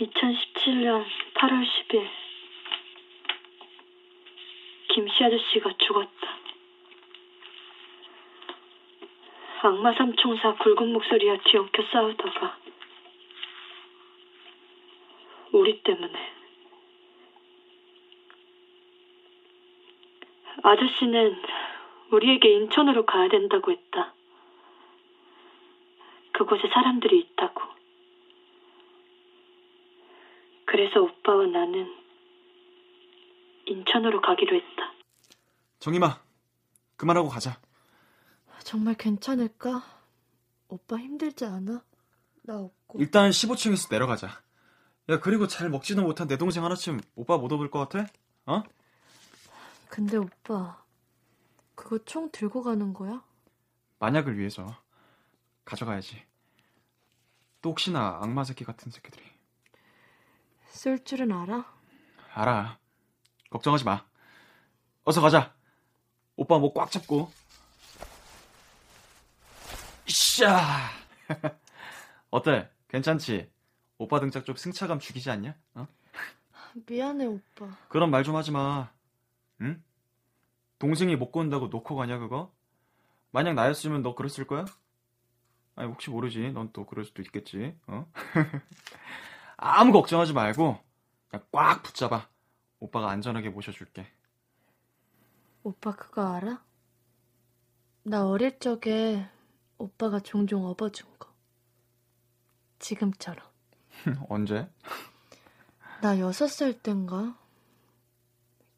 (2017년 8월 10일) 김씨 아저씨가 죽었다. 악마 삼총사 굵은 목소리와 뒤엉켜 싸우다가 우리 때문에 아저씨는 우리에게 인천으로 가야 된다고 했다. 그곳에 사람들이 있다고. 그래서 오빠와 나는 인천으로 가기로 했다. 정임아, 그만하고 가자. 정말 괜찮을까? 오빠 힘들지 않아? 나 없고. 일단 15층에서 내려가자. 야, 그리고 잘 먹지도 못한 내 동생 하나쯤 오빠 못 업을 것 같아? 어? 근데 오빠, 그거 총 들고 가는 거야? 만약을 위해서 가져가야지. 또 혹시나 악마 새끼 같은 새끼들이. 쓸 줄은 알아? 알아. 걱정하지 마. 어서 가자. 오빠 목꽉 잡고. 이샤. 어때? 괜찮지? 오빠 등짝 좀 승차감 죽이지 않냐? 어? 미안해, 오빠. 그런 말 좀 하지 마. 응? 동생이 못 건다고 놓고 가냐 그거? 만약 나였으면 너 그랬을 거야? 아니 혹시 모르지. 넌 또 그럴 수도 있겠지. 어? 아무 걱정하지 말고 그냥 꽉 붙잡아. 오빠가 안전하게 모셔줄게. 오빠 그거 알아? 나 어릴 적에 오빠가 종종 업어준 거. 지금처럼. 언제? 나 여섯 살 땐가?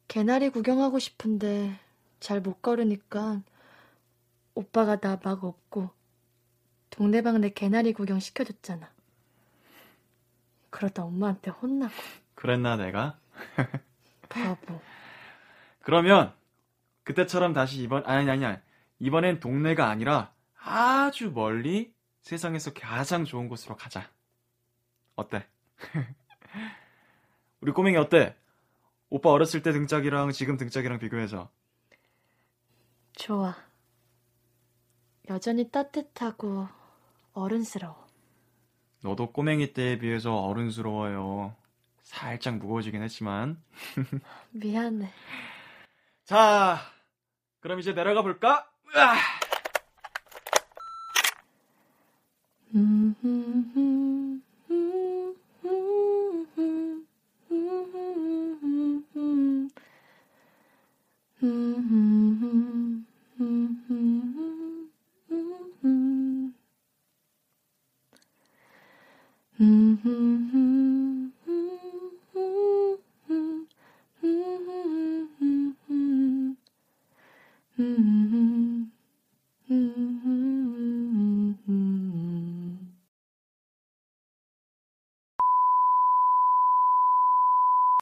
개나리 구경하고 싶은데 잘 못 걸으니까 오빠가 나 막 업고 동네방네 개나리 구경 시켜줬잖아. 그러다 엄마한테 혼나고 그랬나 내가? 바보. 그러면 그때처럼 다시 이번 아니 아니 아니 이번엔 동네가 아니라 아주 멀리 세상에서 가장 좋은 곳으로 가자. 어때? 우리 꼬맹이 어때? 오빠 어렸을 때 등짝이랑 지금 등짝이랑 비교해서 좋아. 여전히 따뜻하고 어른스러워. 너도 꼬맹이 때에 비해서 어른스러워요. 살짝 무거워지긴 했지만 미안해. 자 그럼 이제 내려가 볼까? 으아! Mm-hmm.